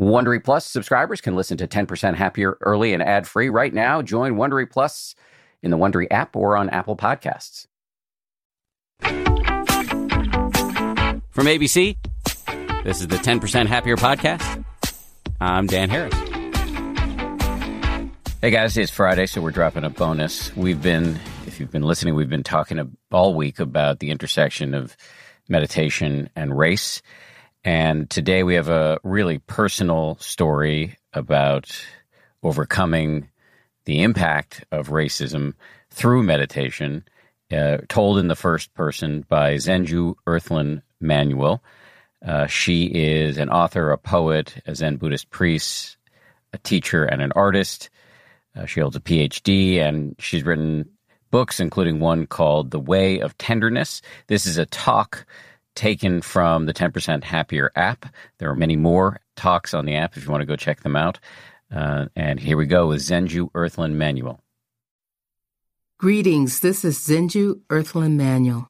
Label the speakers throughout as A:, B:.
A: Wondery Plus subscribers can listen to 10% Happier early and ad free right now. Join Wondery Plus in the Wondery app or on Apple Podcasts. From ABC, this is the 10% Happier podcast. I'm Dan Harris. Hey guys, it's Friday, so we're dropping a bonus. We've been, if you've been listening, we've been talking all week about the intersection of meditation and race. And today we have a really personal story about overcoming the impact of racism through meditation, uh, told in the first person by Zenju Earthlyn Manuel. Uh, she is an author, a poet, a Zen Buddhist priest, a teacher, and an artist. Uh, she holds a PhD, and she's written books, including one called The Way of Tenderness. This is a talk taken from the 10% Happier app. There are many more talks on the app if you want to go check them out. Uh, and here we go with Zenju Earthlyn Manuel.
B: Greetings, this is Zenju Earthlyn Manuel.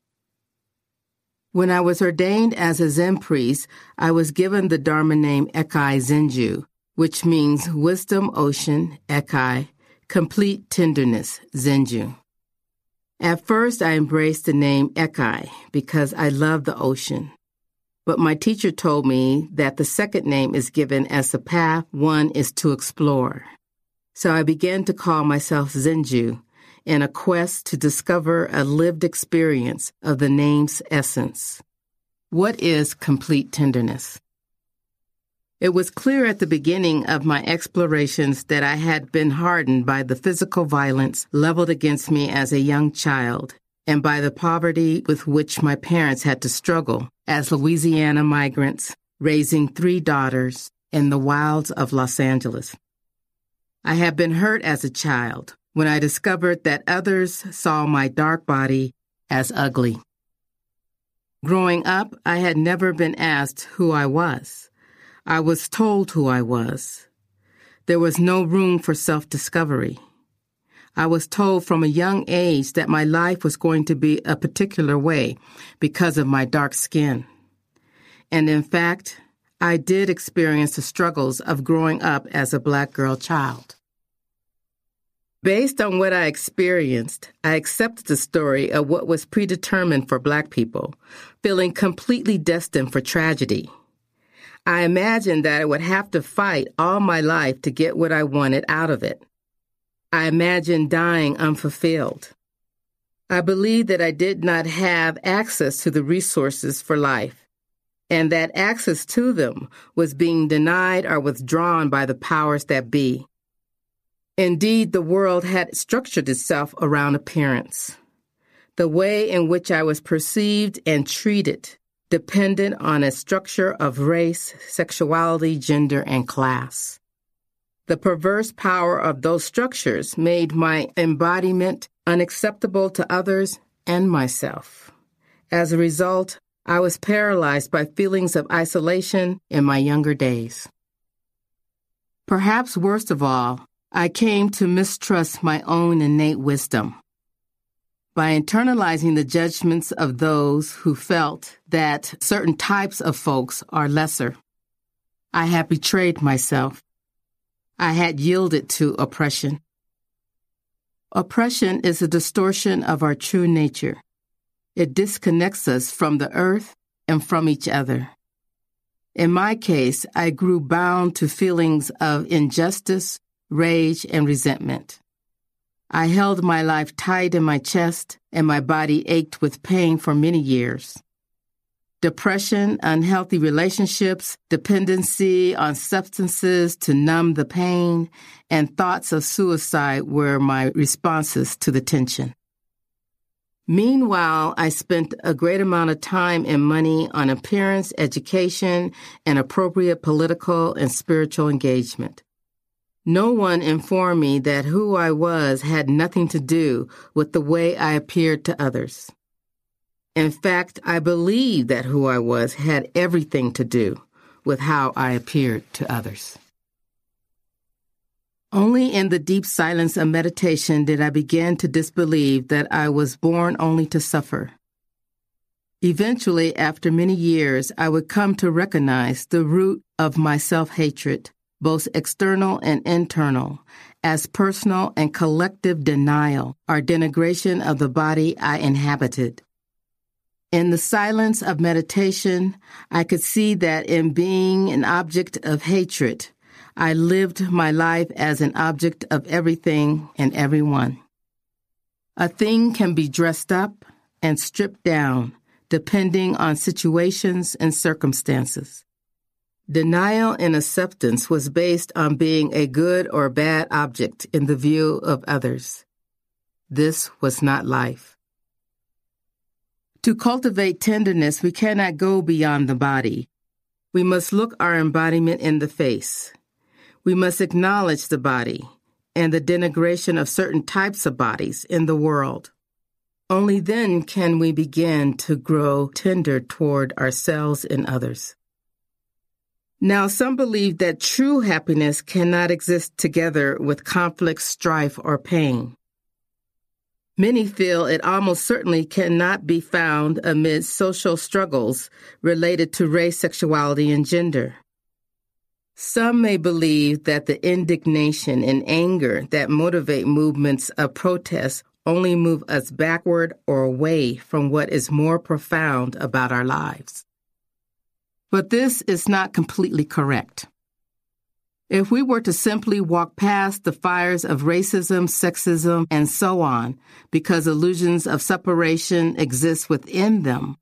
B: When I was ordained as a Zen priest, I was given the Dharma name Ekai Zenju, which means wisdom ocean, Ekai, complete tenderness, Zenju. At first, I embraced the name Ekai because I love the ocean. But my teacher told me that the second name is given as the path one is to explore. So I began to call myself Zenju in a quest to discover a lived experience of the name's essence. What is complete tenderness? It was clear at the beginning of my explorations that I had been hardened by the physical violence leveled against me as a young child and by the poverty with which my parents had to struggle as Louisiana migrants raising three daughters in the wilds of Los Angeles. I had been hurt as a child when I discovered that others saw my dark body as ugly. Growing up, I had never been asked who I was. I was told who I was. There was no room for self discovery. I was told from a young age that my life was going to be a particular way because of my dark skin. And in fact, I did experience the struggles of growing up as a black girl child. Based on what I experienced, I accepted the story of what was predetermined for black people, feeling completely destined for tragedy. I imagined that I would have to fight all my life to get what I wanted out of it. I imagined dying unfulfilled. I believed that I did not have access to the resources for life, and that access to them was being denied or withdrawn by the powers that be. Indeed, the world had structured itself around appearance. The way in which I was perceived and treated dependent on a structure of race, sexuality, gender, and class. The perverse power of those structures made my embodiment unacceptable to others and myself. As a result, I was paralyzed by feelings of isolation in my younger days. Perhaps worst of all, I came to mistrust my own innate wisdom by internalizing the judgments of those who felt that certain types of folks are lesser. I had betrayed myself. I had yielded to oppression. Oppression is a distortion of our true nature. It disconnects us from the earth and from each other. In my case, I grew bound to feelings of injustice, rage, and resentment. I held my life tight in my chest, and my body ached with pain for many years. Depression, unhealthy relationships, dependency on substances to numb the pain, and thoughts of suicide were my responses to the tension. Meanwhile, I spent a great amount of time and money on appearance, education, and appropriate political and spiritual engagement. No one informed me that who I was had nothing to do with the way I appeared to others. In fact, I believed that who I was had everything to do with how I appeared to others. Only in the deep silence of meditation did I begin to disbelieve that I was born only to suffer. Eventually, after many years, I would come to recognize the root of my self hatred, both external and internal, as personal and collective denial or denigration of the body I inhabited. In the silence of meditation, I could see that in being an object of hatred, I lived my life as an object of everything and everyone. A thing can be dressed up and stripped down depending on situations and circumstances. Denial and acceptance was based on being a good or bad object in the view of others. This was not life. To cultivate tenderness, we cannot go beyond the body. We must look our embodiment in the face. We must acknowledge the body and the denigration of certain types of bodies in the world. Only then can we begin to grow tender toward ourselves and others. Now, some believe that true happiness cannot exist together with conflict, strife, or pain. Many feel it almost certainly cannot be found amid social struggles related to race, sexuality, and gender. Some may believe that the indignation and anger that motivate movements of protest only move us backward or away from what is more profound about our lives. But this is not completely correct. If we were to simply walk past the fires of racism, sexism, and so on, because illusions of separation exist within them,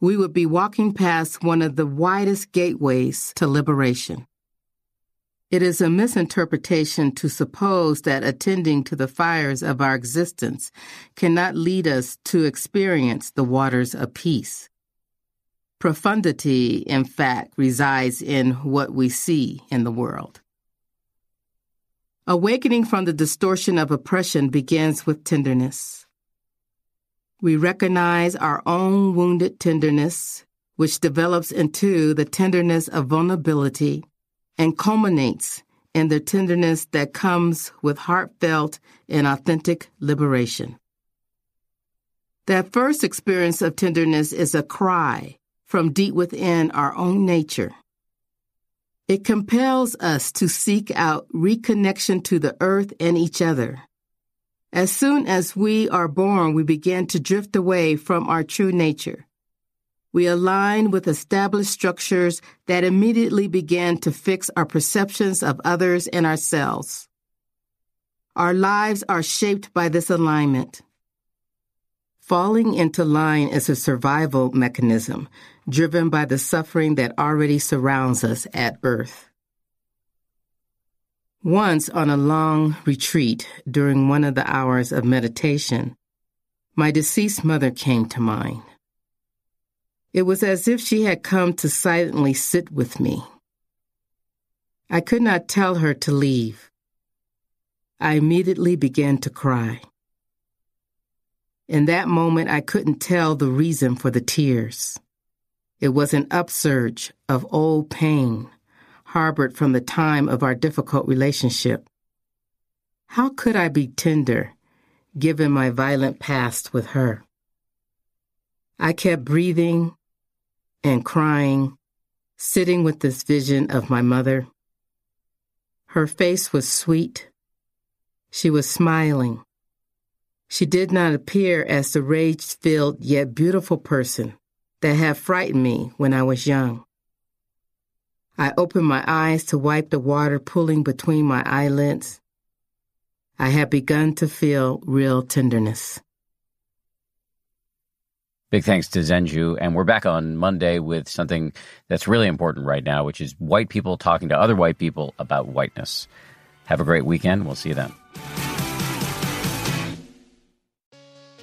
B: we would be walking past one of the widest gateways to liberation. It is a misinterpretation to suppose that attending to the fires of our existence cannot lead us to experience the waters of peace. Profundity, in fact, resides in what we see in the world. Awakening from the distortion of oppression begins with tenderness. We recognize our own wounded tenderness, which develops into the tenderness of vulnerability and culminates in the tenderness that comes with heartfelt and authentic liberation. That first experience of tenderness is a cry from deep within our own nature it compels us to seek out reconnection to the earth and each other. As soon as we are born, we begin to drift away from our true nature. We align with established structures that immediately begin to fix our perceptions of others and ourselves. Our lives are shaped by this alignment. Falling into line is a survival mechanism driven by the suffering that already surrounds us at birth. Once on a long retreat during one of the hours of meditation, my deceased mother came to mind. It was as if she had come to silently sit with me. I could not tell her to leave. I immediately began to cry. In that moment, I couldn't tell the reason for the tears. It was an upsurge of old pain, harbored from the time of our difficult relationship. How could I be tender, given my violent past with her? I kept breathing and crying, sitting with this vision of my mother. Her face was sweet. She was smiling. She did not appear as the rage filled yet beautiful person that had frightened me when I was young. I opened my eyes to wipe the water pooling between my eyelids. I had begun to feel real tenderness.
A: Big thanks to Zenju. And we're back on Monday with something that's really important right now, which is white people talking to other white people about whiteness. Have a great weekend. We'll see you then.